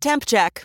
Temp check.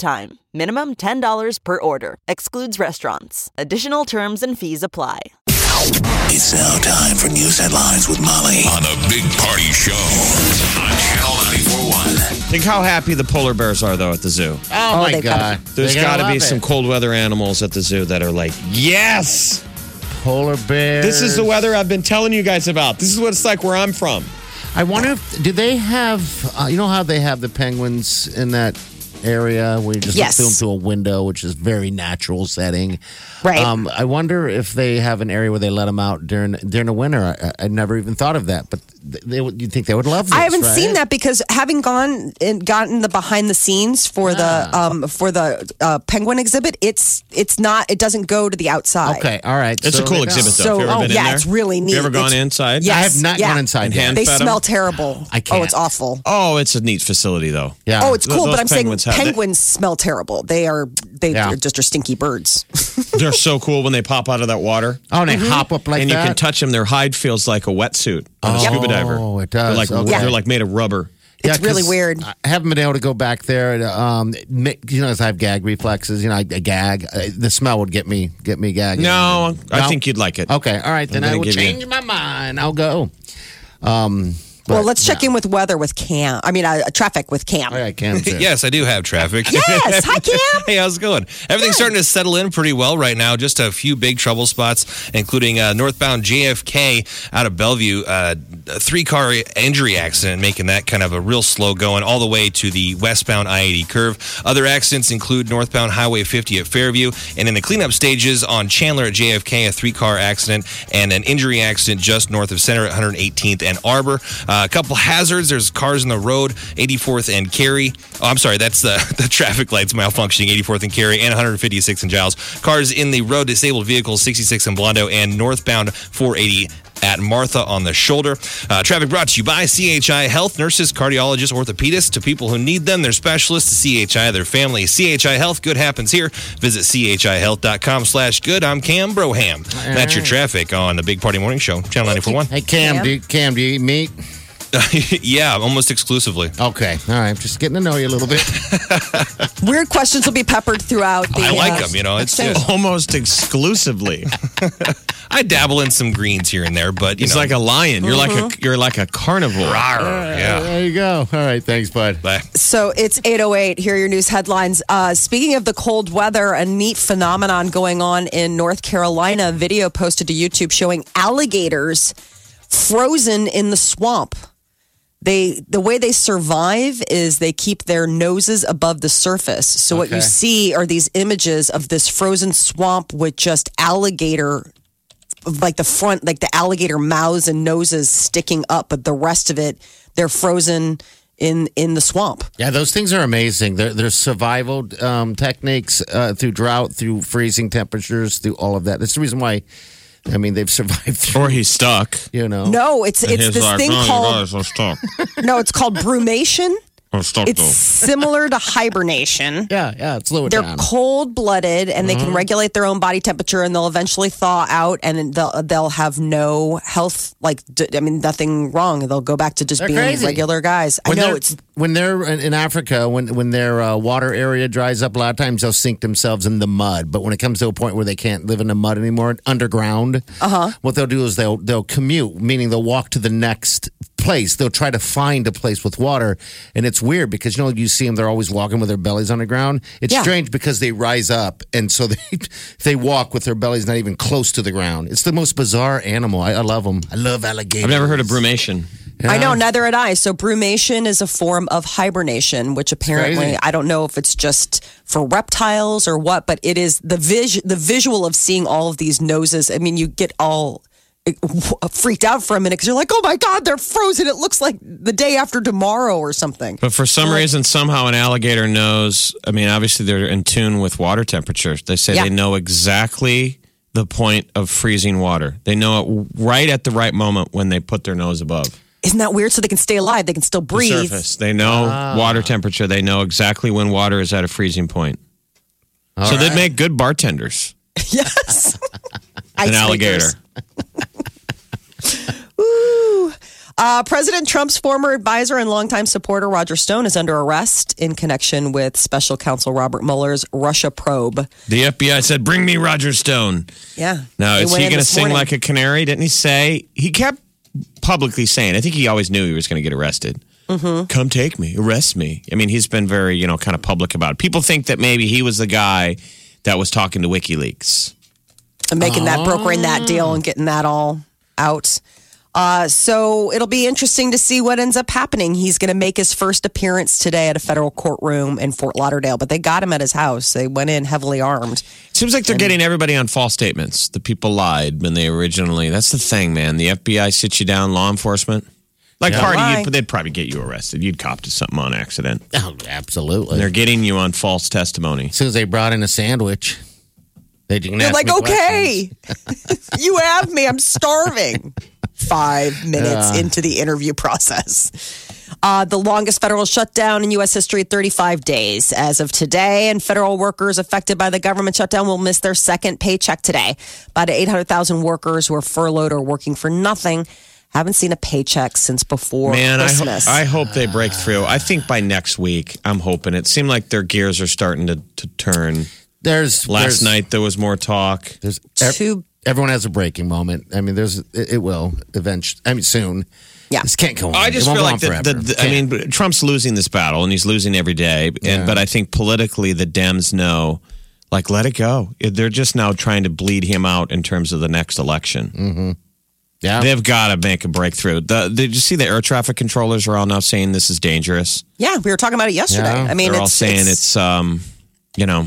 time. Minimum $10 per order. Excludes restaurants. Additional terms and fees apply. It's now time for news headlines with Molly on a big party show on Channel 941. Think how happy the polar bears are, though, at the zoo. Oh, my they've got God. There's They're got gonna to be love some it. cold weather animals at the zoo that are like, yes, polar bears. this is the weather I've been telling you guys about. This is what it's like where I'm from. I wonder if do they have? Uh, you know how they have the penguins in that area where you just Yes. look through them through a window, which is very natural setting. Right. Um, I wonder if they have an area where they let them out during during the winter. I, I never even thought of that, but they would. You think they would love? This, I haven't right? seen that because having gone and gotten the behind the scenes for the um for the uh, penguin exhibit, it's it's not it doesn't go to the outside. Okay, all right. It's so a cool exhibit, though. So Have you ever oh been in yeah, there? it's really neat. You ever gone It's- inside? Yes, I have not yeah. gone inside hand They fed 'em? smell terrible. I can't. Oh, it's awful. Oh, it's a neat facility, though. Yeah. Oh, it's cool, those but I'm saying penguins have- penguins smell terrible. They are they Yeah. just are stinky birds. They're so cool when they pop out of that water. Oh, and they hop up like that. and that. you can touch them. Their hide feels like a wetsuit on a Oh, scuba diver. it does. They're like, Okay. they're like made of rubber. Yeah, It's really 'cause weird. I haven't been able to go back there. Um, ma- you know, as I have gag reflexes. You know, I, I gag. Uh, the smell would get me get me gagging. No, I No? think you'd like it. Okay, all right. Then I'm I gonna will give you- change my mind. I'll go. Um, well, let's check in with weather with Cam. I mean, uh, traffic with Cam. All right, Cam. too. Yes, I do have traffic. Yes, hi Cam. Hey, how's it going? Everything's starting to settle in pretty well right now. Just a few big trouble spots, including uh, northbound JFK out of Bellevue. Uh, a three car injury accident, making that kind of a real slow going all the way to the westbound I 80 curve. Other accidents include northbound Highway 50 at Fairview, and in the cleanup stages on Chandler at JFK, a three car accident and an injury accident just north of Center at 118th and Arbor. Uh, a couple hazards. There's cars in the road, 84th and Cary. Oh, I'm sorry, that's the, the traffic lights malfunctioning, 84th and Cary, and 156 and Giles. Cars in the road, disabled vehicles, 66 and Blondo, and northbound 480 at Martha on the shoulder. Uh, traffic brought to you by CHI Health, nurses, cardiologists, orthopedists, to people who need them. They're specialists to CHI, their family. CHI Health, good happens here. Visit chihealth.com slash good. I'm Cam Broham. That's your traffic on the Big Party Morning Show, Channel 941. Hey, Cam. Cam? Do you, Cam, do you eat meat? yeah, almost exclusively. Okay. All right. Just getting to know you a little bit. Weird questions will be peppered throughout the. I like uh, them, you know. It's exchange. just, Almost exclusively. I dabble in some greens here and there, but you It's know, like a lion. You're like a you're like a carnivore. Rawr, yeah. There you go. All right. Thanks, bud. Bye. So it's 808. Here are your news headlines. Uh, speaking of the cold weather, a neat phenomenon going on in North Carolina. A video posted to YouTube showing alligators frozen in the swamp. They the way they survive is they keep their noses above the surface. So what you Okay. see are these images of this frozen swamp with just alligator like the front like the alligator mouths and noses sticking up, but the rest of it they're frozen in in the swamp. Yeah, those things are amazing. They're, they're survival um, techniques uh, through drought, through freezing temperatures, through all of that. That's the reason why. I mean, they've survived. Through, Or he's stuck. you know. No, it's it's this like, thing "Oh, called guys, I'm stuck. no, it's called brumation. I'm stuck It's similar to hibernation. Yeah, yeah. it's it They're down. cold blooded and they can regulate their own body temperature and they'll eventually thaw out and they'll they'll have no health like d- I mean nothing wrong. They'll go back to just They're being crazy. regular guys. I When know they're, it's when they're in in Africa, when when their uh, water area dries up, a lot of times they'll sink themselves in the mud. But when it comes to a point where they can't live in the mud anymore, underground, uh-huh. what they'll do is they'll they'll commute, meaning they'll walk to the next place. They'll try to find a place with water, and it's weird because you know you see them; they're always walking with their bellies on the ground. It's Yeah. strange because they rise up, and so they they walk with their bellies not even close to the ground. It's the most bizarre animal. I, I love them. I love alligators. I've never heard of brumation. I know, neither had I. So brumation is a form of hibernation, which apparently. I don't know if it's just for reptiles or what, but it is the vis- the visual of seeing all of these noses. I mean, you get all Uh, freaked out for a minute because you're like, oh my God, they're frozen. It looks like the day after tomorrow or something. But for some reason, somehow an alligator knows. I mean, obviously they're in tune with water temperature. They say Yeah. they know exactly the point of freezing water. They know it right at the right moment when they put their nose above Isn't that weird? So they can stay alive, they can still the breathe. surface. They know ah. water temperature. They know exactly when water is at a freezing point. so they'd make good bartenders. yes. An alligator. makers. Ooh. Uh, President Trump's former advisor and longtime supporter Roger Stone is under arrest in connection with special counsel Robert Mueller's Russia probe. The FBI said, "Bring me Roger Stone." Yeah. Now, is he going to sing morning. like a canary? Didn't he say he kept publicly saying? I think he always knew he was going to get arrested. Mm-hmm. Come take me, arrest me. I mean, he's been very, you know, kind of public about it. People think that maybe he was the guy that was talking to WikiLeaks. and making that brokering that deal and getting that all out. Uh, so it'll be interesting to see what ends up happening. He's going to make his first appearance today at a federal courtroom in Fort Lauderdale, but they got him at his house. They went in heavily armed. Seems like they're getting everybody on false statements. The people lied when they originally. That's the thing, man. The FBI sits you down, law enforcement. Like Yeah. party, Why? you'd, they'd probably get you arrested. You'd cop to something on accident. Oh, absolutely. And they're getting you on false testimony. as soon as they brought in a sandwich, they didn't You're like, okay, you have me. I'm starving. Five minutes into the interview process. Uh, the longest federal shutdown in U.S. history, 35 days as of today. And federal workers affected by the government shutdown will miss their second paycheck today. About 800,000 workers who are furloughed or working for nothing haven't seen a paycheck since before Man, I, ho- Christmas. I hope they break through. I think by next week, I'm hoping. It seemed like their gears are starting to, to turn. There's Last there's, night, there was more talk. There's ev- Two- everyone has a breaking moment. I mean, there's it, it will eventually. I mean, soon. Yeah. this can't go on. I just feel like on the, the, the I mean, Trump's losing this battle, and he's losing every day. And Yeah. but I think politically, the Dems know, like, let it go. They're just now trying to bleed him out in terms of the next election. yeah, They've got to make a breakthrough. The, did you see the air traffic controllers are all now saying this is dangerous? yeah, we were talking about it yesterday. Yeah, I mean, they're all it's, saying it's, um, you know,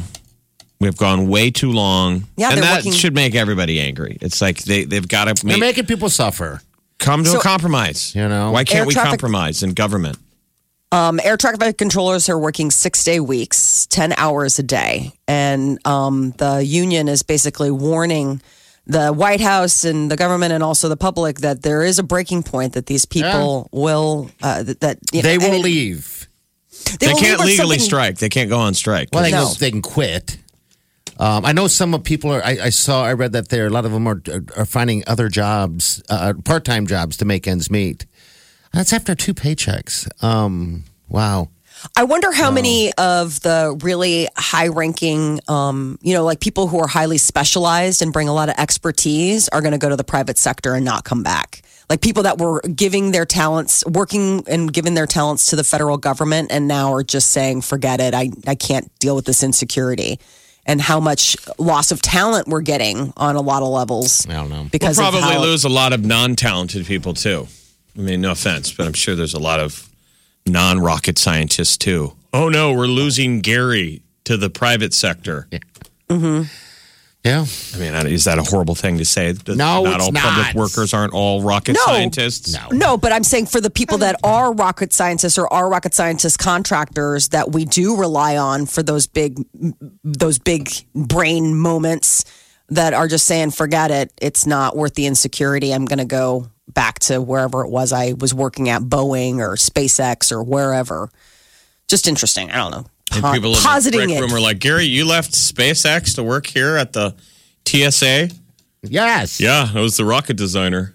we've gone way too long. Yeah, and that working- should make everybody angry. It's like they they've got to they're making people suffer. come to So- a compromise. You know? why Air can't we traffic- compromise in government? Um, air traffic controllers are working six day weeks, 10 hours a day. And um, the union is basically warning the White House and the government and also the public that there is a breaking point that these people will, uh, that, that you know, They and will it- leave. They, will can't leave legally something- strike. They can't go on strike. Well, they, No. can, they can quit. Um, I know some of people are. I, I saw. I read that there. A lot of them are are finding other jobs, uh, part time jobs to make ends meet. That's after two paychecks. Um, wow. I wonder how many of the really high ranking, um, you know, like people who are highly specialized and bring a lot of expertise are going to go to the private sector and not come back. Like people that were giving their talents, working and giving their talents to the federal government and now are just saying, forget it. I, I can't deal with this insecurity. And how much loss of talent we're getting on a lot of levels. I don't know. Because we'll probably how- lose a lot of non-talented people too. I mean, no offense, but I'm sure there's a lot of non-rocket scientists too. Oh no, we're losing Gary to the private sector. Yeah. Mm-hmm. I mean, is that a horrible thing to say? That No, not it's all not. public workers aren't all rocket No. scientists. No. No, but I'm saying for the people that are rocket scientists or are rocket scientist contractors that we do rely on for those big, those big brain moments that are just saying, forget it, it's not worth the insecurity. I'm going to go back to wherever it was I was working at, Boeing or SpaceX or wherever. Just interesting. I don't know. And Po- people in the positing break it. room are like, Gary, you left SpaceX to work here at the TSA. Yes. Yeah, I was the rocket designer.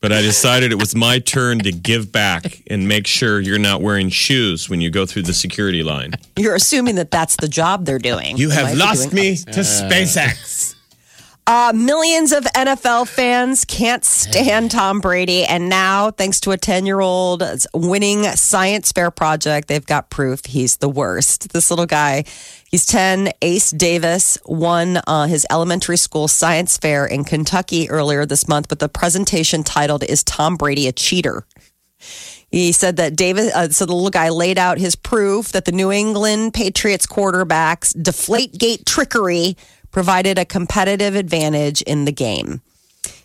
but I decided it was my turn to give back and make sure you're not wearing shoes when you go through the security line. You're assuming that that's the job they're doing. You have lost me to uh, SpaceX. Uh, millions of NFL fans can't stand Tom Brady. And now, thanks to a 10 year old winning science fair project, they've got proof he's the worst. This little guy, he's 10. Ace Davis won uh, his elementary school science fair in Kentucky earlier this month, but the presentation titled Is Tom Brady a Cheater? He said that David, uh, so the little guy laid out his proof that the New England Patriots quarterback's deflate gate trickery provided a competitive advantage in the game.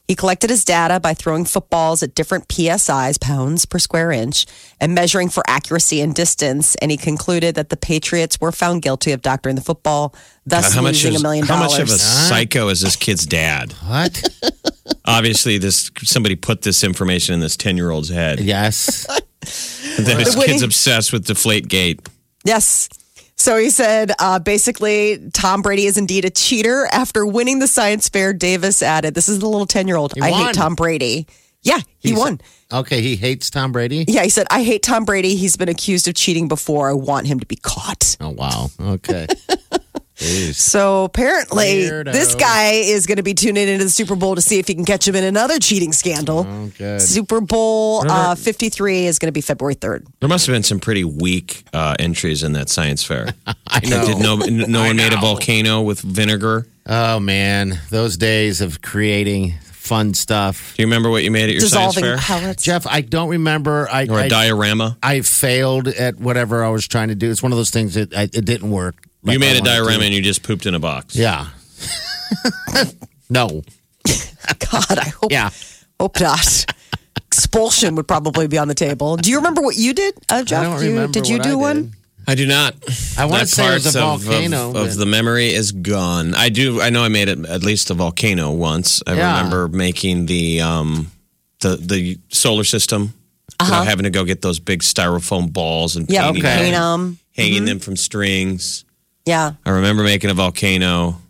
He collected his data by throwing footballs at different PSIs, pounds per square inch, and measuring for accuracy and distance. And he concluded that the Patriots were found guilty of doctoring the football, thus how losing is- a million how dollars. How much of a psycho is this kid's dad? What? Obviously, this somebody put this information in this ten year old's head. yes. And then his kid's obsessed with Deflate Gate. Yes. So he said, uh, basically, Tom Brady is indeed a cheater. After winning the science fair, Davis added, This is the little 10 year old. I hate Tom Brady. Yeah, he won. Okay, he hates Tom Brady. Yeah, he said, I hate Tom Brady. He's been accused of cheating before. I want him to be caught. Oh wow. Okay. Jeez. So apparently, Weirdo. this guy is going to be tuning into the Super Bowl to see if he can catch him in another cheating scandal. Oh, good. Super Bowl uh, 53 is going to be February 3rd. There must have been some pretty weak uh, entries in that science fair. I know. Did no, no one made a volcano with vinegar? Oh man, those days of creating fun stuff. Do you remember what you made at your Dissolving science fair? pellets. Jeff, I don't remember. I Or a I, diorama? I failed at whatever I was trying to do. It's one of those things that I, it didn't work. Like you made a diorama and you just pooped in a box. Yeah. no. God, I hope, Yeah. hope not. Expulsion would probably be on the table. Do you remember what you did, uh, Jeff? I don't you, remember. did you what do I one? did. I do not. I want to say it was a parts of- volcano. Of, of the memory is gone. I do. I know I made it at least a volcano once. I Yeah. remember making the um, the the solar system. You know, having to go get those big styrofoam balls and Uh-huh. Yeah, painting okay. them, paint 'em. hanging them from strings. Yeah. I remember making a volcano.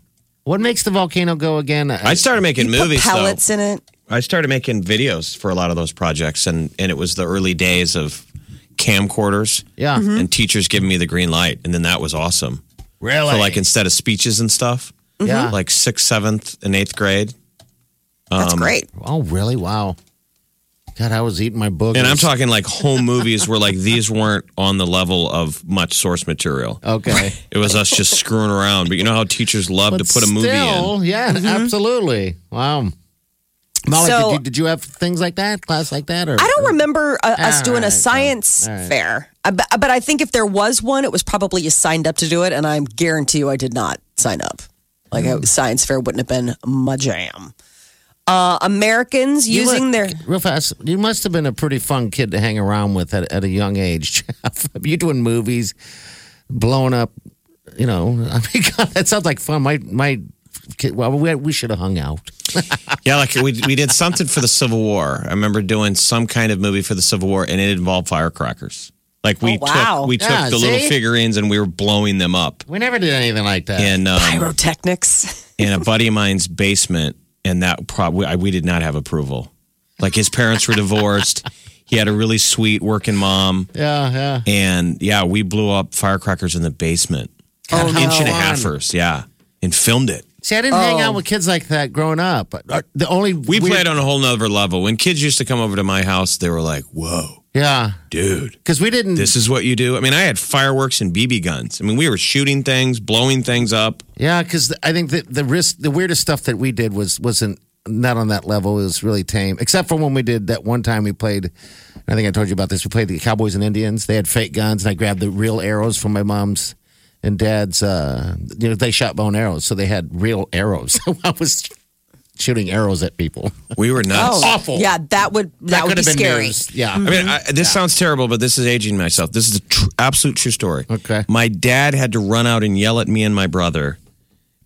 what makes the volcano go again? I started making You movies. put pellets though. in it. I started making videos for a lot of those projects, and and it was the early days of camcorders. yeah. Mm-hmm. And teachers giving me the green light, and then that was awesome. Really? So like instead of speeches and stuff, yeah. like sixth, seventh, and eighth grade. That's Um, great. oh, really? Wow. God, I was eating my book. And I'm talking like home movies where like these weren't on the level of much source material. Okay. It was us just screwing around. But you know how teachers love But to put a movie still, in. Yeah, absolutely. Wow. Molly, So- did, you, did you have things like that, class like that? Or I don't remember uh, us All doing a right, science all right. fair, Uh, but, but I think if there was one, it was probably you signed up to do it, and I guarantee you I did not sign up. Like Hmm. a science fair wouldn't have been my jam. Uh, Americans You using were- their real fast. You must have been a pretty fun kid to hang around with at, at a young age, Jeff. you doing movies, blowing up. You know, I mean, God, that sounds like fun. My my. Well, we, we should have hung out. Yeah, like we we did something for the Civil War. I remember doing some kind of movie for the Civil War, and it involved firecrackers. Like we Oh, wow. took we took Yeah, the little figurines and we were blowing them up We never did anything like that. in um, pyrotechnics. in a buddy of mine's basement, and that probably we did not have approval. Like his parents were divorced. He had a really sweet working mom, yeah, yeah. and yeah, we blew up firecrackers in the basement, Oh, no. inch and a Fun. halfers, yeah, and filmed it. See, I didn't hang out with kids like that growing up. Uh, The only We played on a whole nother level. When kids used to come over to my house, they were like, "Whoa, yeah, dude." because we didn't. This is what you do. I mean, I had fireworks and BB guns. I mean, we were shooting things, blowing things up. Yeah, because I think that the risk, the weirdest stuff that we did was wasn't not on that level. It was really tame, except for when we did that one time we played. I think I told you about this. We played the Cowboys and Indians. They had fake guns, and I grabbed the real arrows from my mom's and dad's. Uh, you know, they shot bone arrows, so they had real arrows. I was shooting arrows at people. We were nuts. Oh, awful. Yeah, that would that, would be been scary. news. Yeah. I mean, mm-hmm. I, this sounds terrible, but this is aging myself. This is a tr- absolute true story. Okay. My dad had to run out and yell at me and my brother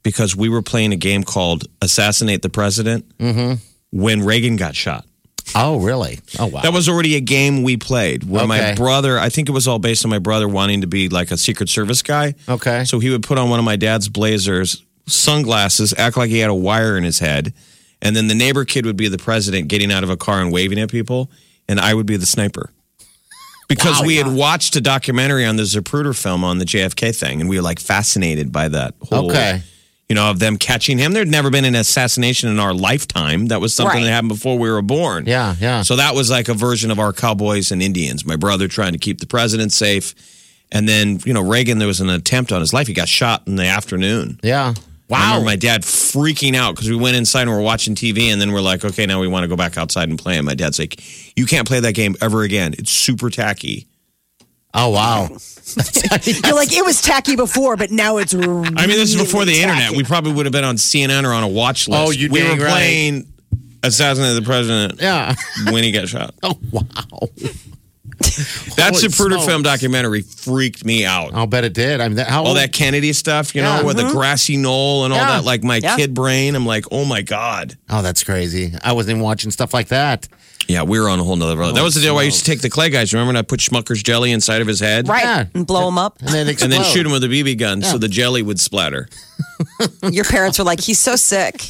because we were playing a game called Assassinate the President mm-hmm. when Reagan got shot. oh, really? Oh, wow. That was already a game we played where my brother, I think it was all based on my brother wanting to be like a Secret Service guy. Okay. So he would put on one of my dad's blazers, sunglasses, act like he had a wire in his head. And then the neighbor kid would be the president getting out of a car and waving at people. And I would be the sniper. Because we had watched a documentary on the Zapruder film on the JFK thing. And we were like fascinated by that whole, Okay. you know, of them catching him. There'd never been an assassination in our lifetime. That was something Right. that happened before we were born. Yeah, yeah. So that was like a version of our cowboys and Indians. My brother trying to keep the president safe. And then, you know, Reagan, there was an attempt on his life. He got shot in the afternoon. yeah. I Wow. remember my dad freaking out because we went inside and we're watching TV. And then we're like, okay, now we want to go back outside and play. And my dad's like, you can't play that game ever again. It's super tacky. Oh, wow. You're like it was tacky before, but now it's. I mean, this is before the internet. We probably would have been on CNN or on a watch list. Oh, you we dang were right. playing assassinated the president Yeah. when he got shot. Oh wow. That Holy Zapruder smokes. film documentary freaked me out. I'll bet it did. I mean, that, how All that Kennedy stuff, you know, Yeah. with the mm-hmm. grassy knoll and all Yeah. that, like my Yeah. kid brain. I'm like, oh my God. Oh, that's crazy. I wasn't even watching stuff like that. Yeah, we were on a whole nother level. that was the deal I used to take the clay guys. Remember when I put Schmucker's jelly inside of his head? Right. Yeah. And blow him up. And then And then shoot him with a BB gun so the jelly would splatter. Your parents were like, he's so sick.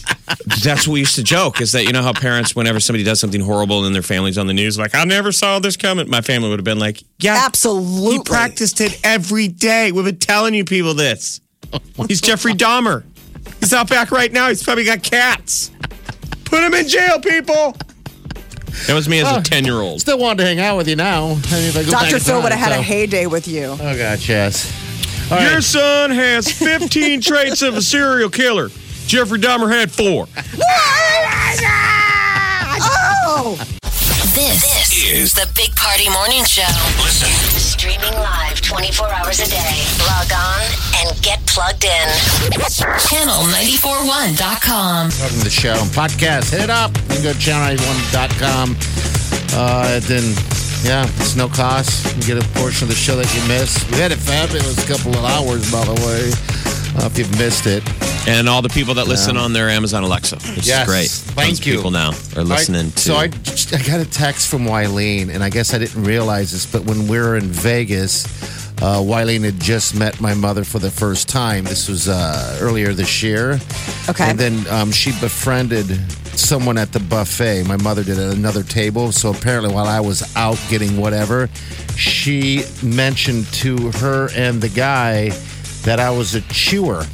That's what we used to joke is that, you know, how parents, whenever somebody does something horrible and their family's on the news, like, I never saw this coming. My family would have been like, yeah, Absolutely. he practiced it every day. We've been telling you people this. He's Jeffrey Dahmer. He's out back right now. He's probably got cats. Put him in jail, people. That was me as a 10 year old. Still wanted to hang out with you now. I mean, if I go back Dr. in Phil time, would have had so- a heyday with you. Oh gosh, yes. All Your son has 15 traits of a serial killer. Jeffrey Dahmer had four. Oh! This, is The Big Party Morning Show. listen. Streaming live 24 hours a day. Log on and get plugged in. Channel941.com. Welcome to the show. Podcast. Hit it up. You can go to channel91.com. Uh, then, yeah, it's no cost. You get a portion of the show that you missed. We had a fabulous it was a couple of hours, by the way, uh, if you've missed it. And all the people that listen on their Amazon Alexa, which Yes. is great. Thank Tons you. people now are listening I, to. So I, I got a text from Wileen, and I guess I didn't realize this, but when we were in Vegas, uh, Wileen had just met my mother for the first time. This was uh, earlier this year. Okay. And then um, she befriended someone at the buffet. My mother did at another table. So apparently, while I was out getting whatever, she mentioned to her and the guy that I was a chewer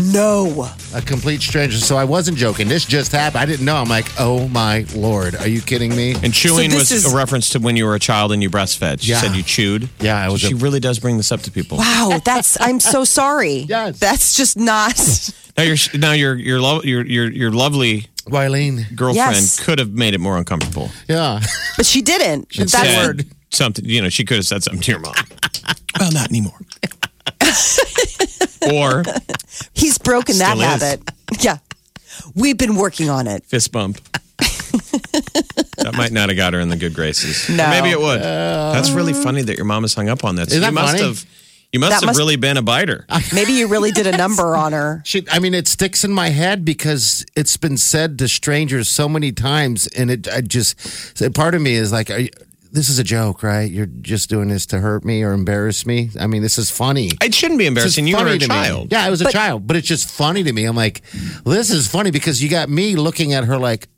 No. a complete stranger. So I wasn't joking. This just happened. I didn't know. I'm like, oh my lord, are you kidding me? and chewing So was is- a reference to when you were a child and you breastfed. She Yeah. said you chewed. Yeah, I was She a- really does bring this up to people. Wow, that's I'm so sorry. Yes. That's just not Now your now your your lo- your your your lovely Wileen. girlfriend Yes. could have made it more uncomfortable. Yeah. but she didn't. That's Said word. something. You know, she could have said something to your mom. well, not anymore. Or he's broken that habit. Yeah. We've been working on it. fist bump. that might not have got her in the good graces. No. Or maybe it would. Uh, That's really funny that your mom has hung up on that. So Isn't you must funny? have. You must That have must- really been a biter. Maybe you really did a number on her. She, I mean, it sticks in my head because it's been said to strangers so many times, and it. I just, part of me is like, are you, "This is a joke, right? You're just doing this to hurt me or embarrass me." I mean, this is funny. It shouldn't be embarrassing. You were a to me. child. Yeah, I was a child, but it's just funny to me. I'm like, well, this is funny because you got me looking at her like,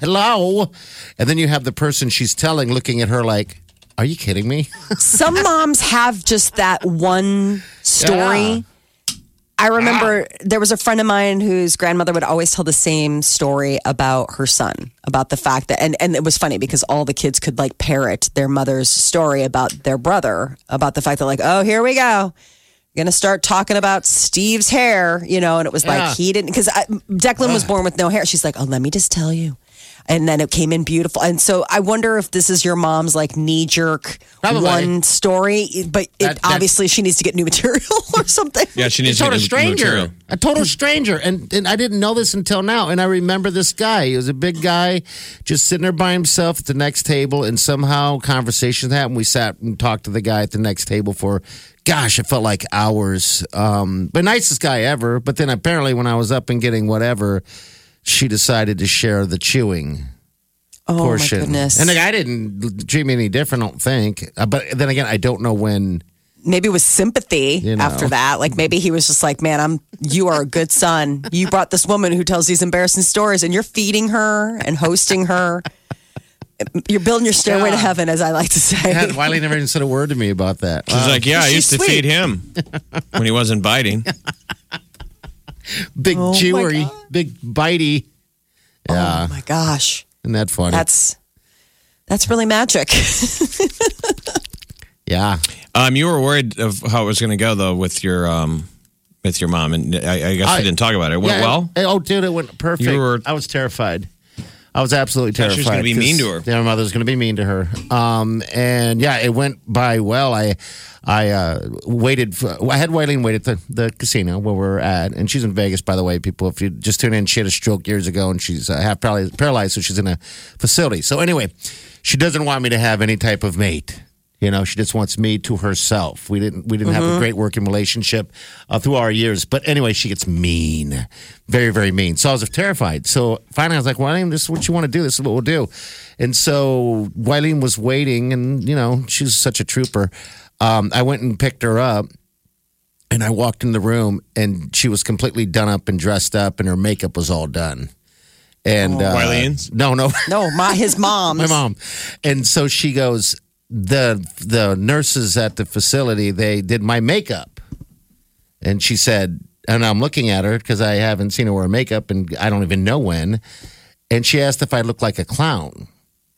hello, and then you have the person she's telling looking at her like, are you kidding me? Some moms have just that one story. I remember there was a friend of mine whose grandmother would always tell the same story about her son, about the fact that, and, and it was funny because all the kids could like parrot their mother's story about their brother, about the fact that, like, oh, here we go. Gonna start talking about Steve's hair, you know, and it was Yeah. like he didn't because Declan was born with no hair. She's like, oh, let me just tell you. And then it came in beautiful. And so I wonder if this is your mom's like knee jerk Probably. one story, but it, That- that- obviously she needs to get new material or something. Yeah, she a needs to total get new stranger, material. a total stranger, and and I didn't know this until now. And I remember this guy. He was a big guy, just sitting there by himself at the next table, and somehow conversations happened. We sat and talked to the guy at the next table for, gosh, it felt like hours. Um, but nicest guy ever. But then apparently, when I was up and getting whatever, she decided to share the chewing. Oh portion. my goodness! And the guy didn't treat me any different, I don't think. Uh, But then again, I don't know when. maybe it was sympathy You know. after that. Like maybe he was just like, "Man, I'm you are a good son. You brought this woman who tells these embarrassing stories, and you're feeding her and hosting her. You're building your stairway to heaven, as I like to say." God, Wiley never even said a word to me about that. She's like, yeah, I She's used to sweet. feed him when he wasn't biting. big Oh, my big bitey. Yeah, oh my gosh, isn't that funny? that's that's really magic. yeah. Um, you were worried of how it was going to go though with your um, with your mom, and I, I guess I- we didn't talk about it. It went yeah, well. it- oh, dude, it went perfect. You were- I was terrified. I was absolutely terrified. she was gonna be mean to her. Yeah, my mother was going to be mean to her. Um, and yeah, it went by well. I, I uh, waited. For, I had Wileen wait at the, the casino where we're at, and she's in Vegas, by the way. People, if you just tune in, she had a stroke years ago, and she's uh, half paralyzed, paralyzed, so she's in a facility. So anyway, she doesn't want me to have any type of mate. You know, she just wants me to herself. We didn't we didn't have a great working relationship uh, through our years. But anyway, she gets mean, very very mean. So I was terrified. So finally, I was like, "Wileen, this is what you want to do. This is what we'll do." And so Wileen was waiting, and you know, she's such a trooper. Um, I went and picked her up. And I walked in the room, and she was completely done up and dressed up, and her makeup was all done. And uh, Wileen's? No, no, No, my his mom. my mom. And so she goes, the the nurses at the facility, they did my makeup. And she said, and I'm looking at her because I haven't seen her wear makeup and I don't even know when. And she asked if I look like a clown.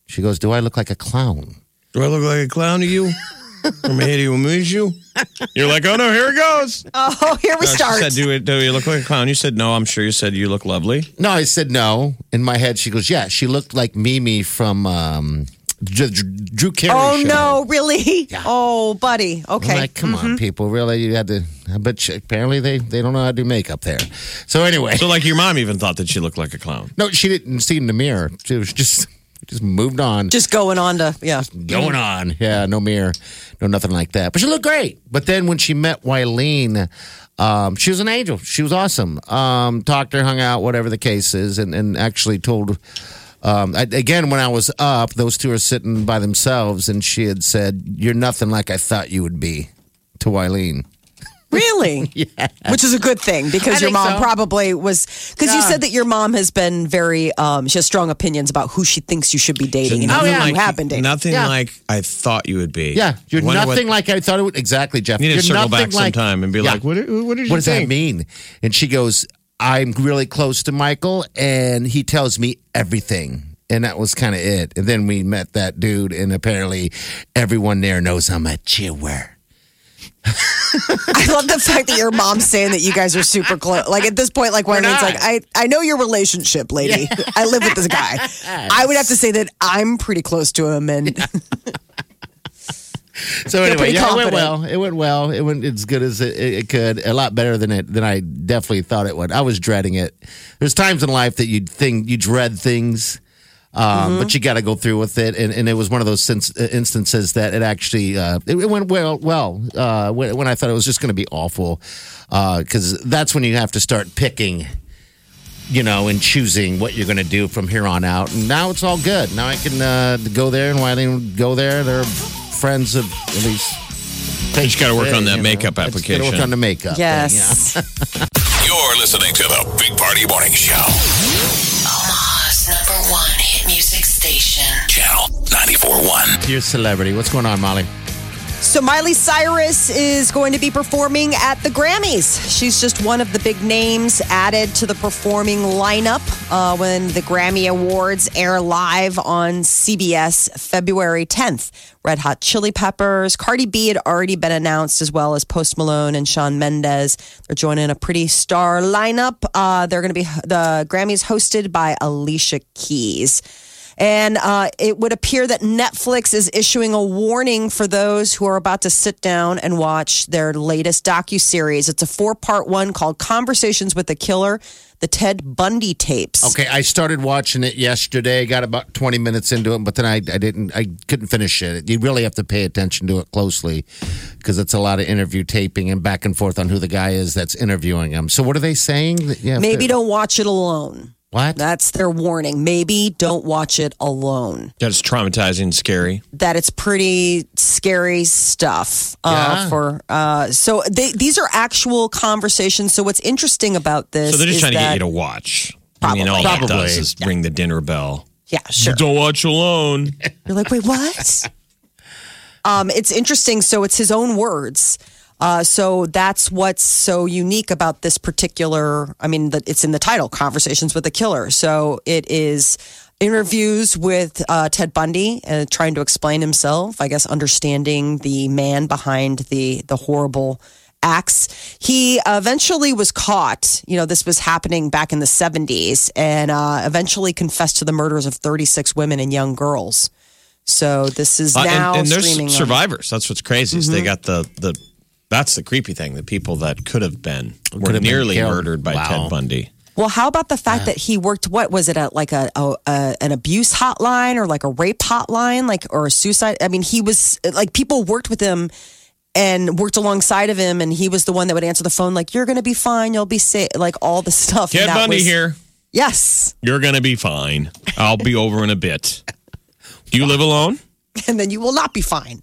She goes, Do I look like a clown? Do I look like a clown to you? From here to amuse you? You're like, oh no, here it goes. Oh, here we No, she start. said, do, it, do you look like a clown? You said, no, I'm sure you said you look lovely. No, I said no. In my head, she goes, Yeah, she looked like Mimi from um, Drew, Drew Carey. oh show. no, really? Oh, buddy. I'm Okay. like, come on, people, really? You had to, but she- apparently they, they don't know how to do makeup there. So anyway, So, like, your mom even thought that she looked like a clown. no, she didn't see in the mirror. She was just, just moved on, Just going on to yeah. going on. Yeah, no mirror, no nothing like that. But she looked great. But then when she met Wileen, um, she was an angel. She was awesome. Um, talked to her, hung out, whatever the case is, and, and actually told. Um, I, again, when I was up, those two are sitting by themselves, and she had said, "You're nothing like I thought you would be." To Wileen. Really? yeah. Which is a good thing because I your mom so. probably was because you said that your mom has been very um she has strong opinions about who she thinks you should be dating and who yeah. you have been dating. Nothing Yeah. like I thought you would be. Yeah, you're Wonder nothing what- like I thought it would. Exactly, Jeff. You need you're to circle nothing back like- sometime and be Yeah. like, what, what did you What does think? that mean? And she goes, I'm really close to Michael, and he tells me everything. And that was kind of it. And then we met that dude, and apparently everyone there knows I'm a chewer. I love the fact that your mom's saying that you guys are super close. Like at this point, like not. like, I, I know your relationship, lady. I live with this guy. I would have to say that I'm pretty close to him and So anyway, yeah, it went well. It went well. It went as good as it, it could. A lot better than it than I definitely thought it would. I was dreading it. There's times in life that you think you dread things, um, Mm-hmm. but you got to go through with it. And, and it was one of those sins- instances that it actually uh, it, it went well. Well, uh, when, when I thought it was just going to be awful, because that's when you have to start picking. You know, and choosing what you're going to do from here on out. And now it's all good. Now I can uh, go there, and why didn't go there? They're friends of at least. You just got to work on that you know. makeup I just gotta application. work on the makeup. thing, yes. You're listening to the Big Party Morning Show. Omaha's number one hit music station. Channel 94.1. yeah. Your celebrity. What's going on, Molly? So Miley Cyrus is going to be performing at the Grammys. She's just one of the big names added to the performing lineup uh, when the Grammy Awards air live on CBS February 10th. Red Hot Chili Peppers, Cardi B had already been announced, as well as Post Malone and Shawn Mendes. They're joining a pretty star lineup. Uh, they're going to be the Grammys hosted by Alicia Keys. And uh, it would appear that Netflix is issuing a warning for those who are about to sit down and watch their latest docu-series. It's a four-part one called Conversations with the Killer, the Ted Bundy tapes. Okay, I started watching it yesterday. Got about 20 minutes into it, but then I, I didn't. I couldn't finish it. You really have to pay attention to it closely because it's a lot of interview taping and back and forth on who the guy is that's interviewing him. So what are they saying? That you Maybe don't watch it alone. What? That's their warning. Maybe don't watch it alone. That's traumatizing, and scary. That it's pretty scary stuff. Uh, Yeah. For uh, so they, these are actual conversations. So what's interesting about this? So they're just is trying to get you to watch. I mean, all Probably. that does is ring the dinner bell. Yeah, sure. Don't watch alone. You're like, wait, what? um, it's interesting. So it's his own words. Uh, so that's what's so unique about this particular. I mean, that it's in the title, "Conversations with a Killer." So it is interviews with uh, Ted Bundy, uh, trying to explain himself. I guess understanding the man behind the the horrible acts. He eventually was caught. You know, this was happening back in the 70s and uh, eventually confessed to the murders of 36 women and young girls. So this is Uh, now and, and streaming there's on- survivors. That's what's crazy. Mm-hmm. they got the the. That's the creepy thing. The people that could have been were have nearly killed. murdered by Wow. Ted Bundy. Well, how about the fact that he worked? What was it? A, like a, a, a an abuse hotline or like a rape hotline, like or a suicide? I mean, he was like people worked with him and worked alongside of him, and he was the one that would answer the phone, like "You're going to be fine, you'll be safe," like all the stuff. Ted Bundy was- here. Yes, You're gonna be fine. I'll be over in a bit. Do you live alone? and then you will not be fine.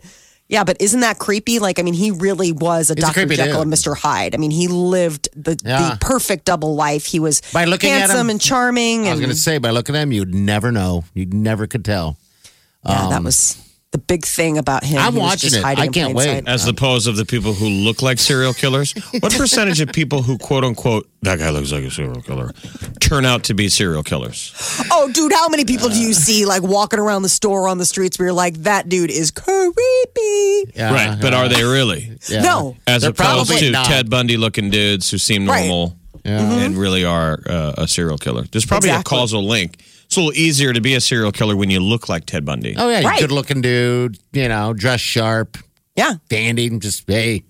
Yeah, but isn't that creepy? Like, I mean, he really was a He's Dr. creepy Jekyll and. Mr. Hyde. I mean, he lived the, Yeah. the perfect double life. He was By looking at handsome him- and charming. I was and going to say, by looking at him, you'd never know. You never could tell. yeah, that um, was the big thing about him. I'm watching just it. I can't wait. sight. As opposed of the people who look like serial killers. What percentage of people who quote unquote that guy looks like a serial killer turn out to be serial killers? Oh, dude, how many people do you see like walking around the store on the streets where you're like, that dude is creepy? Yeah, right, but are they really? yeah. No. As They're opposed to not. Ted Bundy looking dudes who seem Right. normal and really are uh, a serial killer. There's probably Exactly. a causal link. It's a little easier to be a serial killer when you look like Ted Bundy. Oh yeah, Right. good looking dude. You know, dressed sharp, Yeah. dandy. Just hey,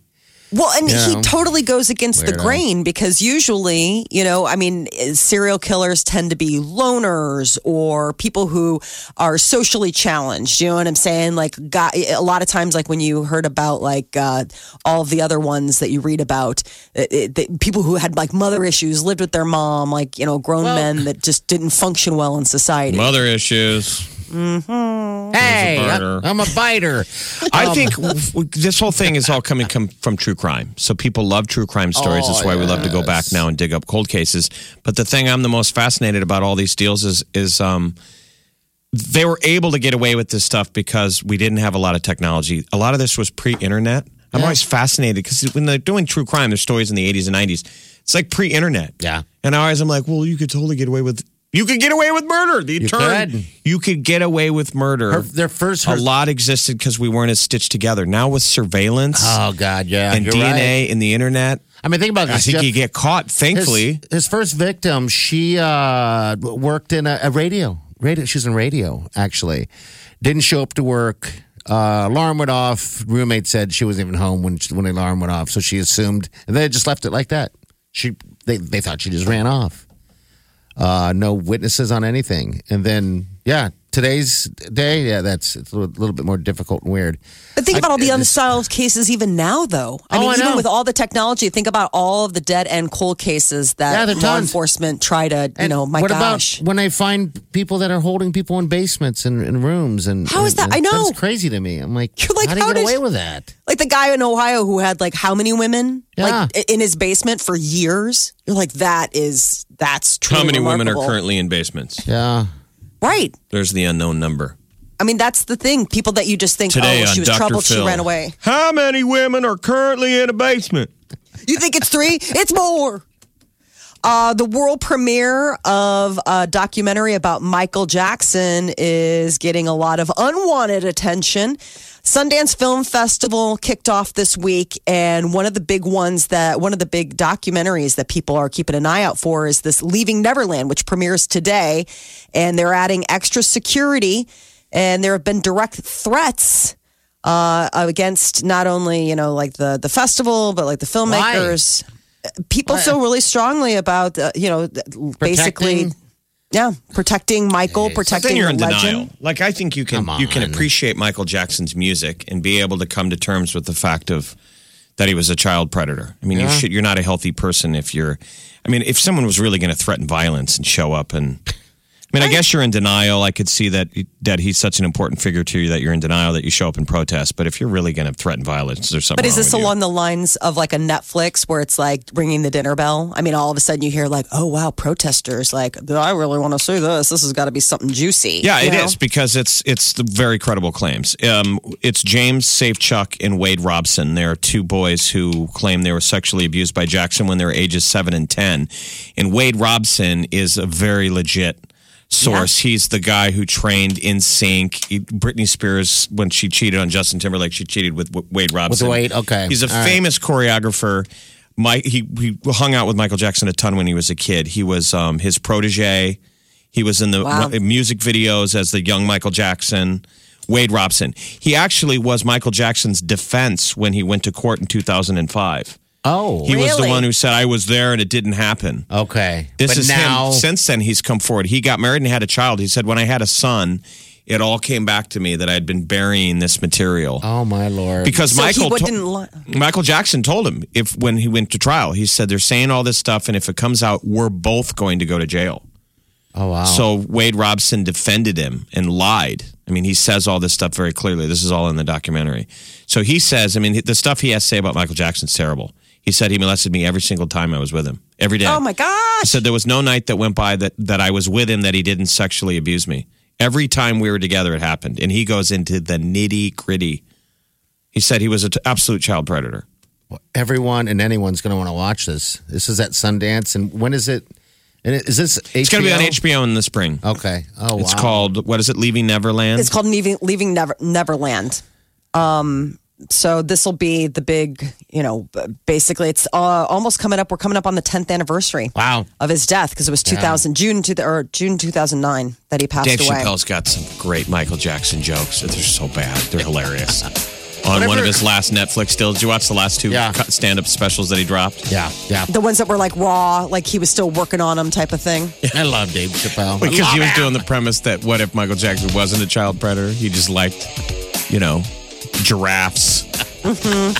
Well, and Yeah. he totally goes against the grain because usually, you know, I mean, serial killers tend to be loners or people who are socially challenged. You know what I'm saying? Like, got, a lot of times, like when you heard about like uh, all of the other ones that you read about, it, it, the people who had like mother issues, lived with their mom, like you know, grown men that just didn't function well in society. Mother issues. Hey, biter. I'm a biter. I Um, think this whole thing is all coming from true crime. So people love true crime stories. That's why we love to go back now and dig up cold cases. But the thing I'm the most fascinated about all these deals is is um, they were able to get away with this stuff because we didn't have a lot of technology. A lot of this was pre-internet. I'm always fascinated because when they're doing true crime, there's stories in the 80s and 90s. It's like pre-internet. Yeah. And I always I'm like, well, you could totally get away with. You could get away with murder. The term, could. you could get away with murder Her, their first. a lot existed because we weren't as stitched together. Now with surveillance oh God, yeah, and DNA right. and the internet, I mean, think about I think Jeff. you get caught. his, Thankfully, his first victim, she uh, worked in a, a radio. Radio. She's in radio. Actually, didn't show up to work. Uh, alarm went off. Roommate said she wasn't even home when when the alarm went off, so she assumed, and they just left it like that. She they they thought she just ran off. Uh, no witnesses on anything, and then yeah, today's day, yeah, that's it's a little, little bit more difficult and weird. But think I- about all the this- unsolved cases even now, though. I Oh, mean, I even know. with all the technology, think about all of the dead end cold cases that they're law tons. enforcement try to, you And know, my what gosh. about when they find people that are holding people in basements and, and rooms? And How is that? and- I know. that's crazy to me. I'm like, You're like, how do you how get did- away with that? like the guy in Ohio who had like how many women Yeah. like in his basement for years? You're like, that is, that's true. how many women are currently in basements? Yeah, Right. There's the unknown number. I mean, that's the thing. People that you just think, Today oh, on she was Dr. troubled, Phil. she ran away. How many women are currently in a basement? You think it's three? it's more. Uh, the world premiere of a documentary about Michael Jackson is getting a lot of unwanted attention. Sundance Film Festival kicked off this week, and one of the big ones that one of the big documentaries that people are keeping an eye out for is this Leaving Neverland, which premieres today. And they're adding extra security, and there have been direct threats uh, against not only you know like the the festival, but like the filmmakers. People feel really strongly about uh, you know basically Protecting- yeah protecting Michael, I protecting you're in the denial. legend. Like I think you can Come you can on. appreciate Michael Jackson's music and be able to come to terms with the fact of that he was a child predator. I mean, you should, you're not a healthy person if you're. I mean, if someone was really going to threaten violence and show up and. I mean, I guess you're in denial. I could see that that he's such an important figure to you that you're in denial that you show up in protest. But if you're really going to threaten violence, there's something. But is this with you. along the lines of like a Netflix where it's like ringing the dinner bell? I mean, all of a sudden you hear like, oh wow, protesters! Like, I really want to see this. This has got to be something juicy. Yeah, it is know? because it's it's the very credible claims. Um, it's James Safechuck and Wade Robson. There are two boys who claim they were sexually abused by Jackson when they were ages seven and ten, and Wade Robson is a very legit source. He's the guy who trained NSYNC. Britney Spears, when she cheated on Justin Timberlake, she cheated with W- Wade Robson. With Wade, okay. He's a All right. famous choreographer. My, he, he hung out with Michael Jackson a ton when he was a kid. He was um, his protege. He was in the Wow. music videos as the young Michael Jackson. Wade Robson. He actually was Michael Jackson's defense when he went to court in 2005. Oh, He was the Really? one who said, I was there and it didn't happen. okay. This but is now, him. Since then, he's come forward. He got married and had a child. He said, When I had a son, it all came back to me that I'd been burying this material. oh my lord. Because So he Michael, to- wouldn't li- Michael Jackson told him if when he went to trial, he said they're saying all this stuff, and if it comes out, we're both going to go to jail. oh wow. So Wade Robson defended him and lied. I mean, he says all this stuff very clearly. This is all in the documentary. So he says, I mean, the stuff he has to say about Michael Jackson's terrible. He said he molested me every single time I was with him, every day. Oh my gosh. He said there was no night that went by that, that I was with him that he didn't sexually abuse me. Every time we were together, it happened. And he goes into the nitty gritty. He said he was an absolute child predator. everyone and anyone's going to want to watch this. This is at Sundance, and when is it? And it- is this? It's going to be on HBO in the spring. Okay. Oh, It's wow. called, what is it, Leaving Neverland? It's called Leaving, Leaving Never, Neverland. Um, so this will be the big, you know, basically it's uh, almost coming up. We're coming up on the 10th anniversary Wow. of his death because it was 2000, June, to, or June 2009 that he passed Dave away. Dave Chappelle's got some great Michael Jackson jokes. They're so bad. They're hilarious. On one of his last Netflix deals. Did you watch the last two Yeah. stand up specials that he dropped? Yeah, yeah. The ones that were like raw, like he was still working on them type of thing. I love Dave Chappelle. Because he was him. doing the premise that what if Michael Jackson wasn't a child predator? He just liked, you know, giraffes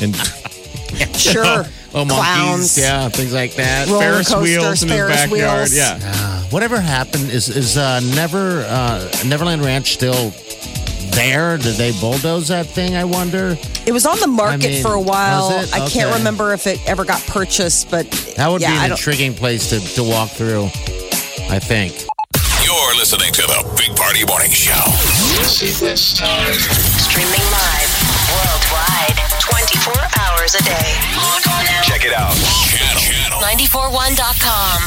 and Sure. Oh, monkeys, Clowns. yeah, things like that. Roller Ferris wheels coasters, in his backyard. wheels. Yeah. Uh, whatever happened is is uh, never uh, Neverland Ranch still there? Did they bulldoze that thing? I wonder. It was on the market I mean, for a while. was it? I can't remember if it ever got purchased, but That would yeah, be an intriguing place to, to walk through. I think. You're listening to the Big Party Morning Show. Streaming live worldwide 24 hours a day. Log on now. Check it out. Channel. Channel. 941.com.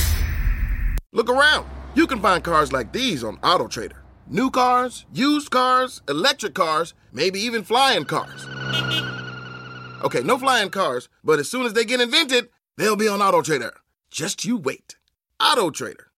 Look around. You can find cars like these on AutoTrader. New cars, used cars, electric cars, maybe even flying cars. Okay, no flying cars, but as soon as they get invented, they'll be on AutoTrader. Just you wait. AutoTrader.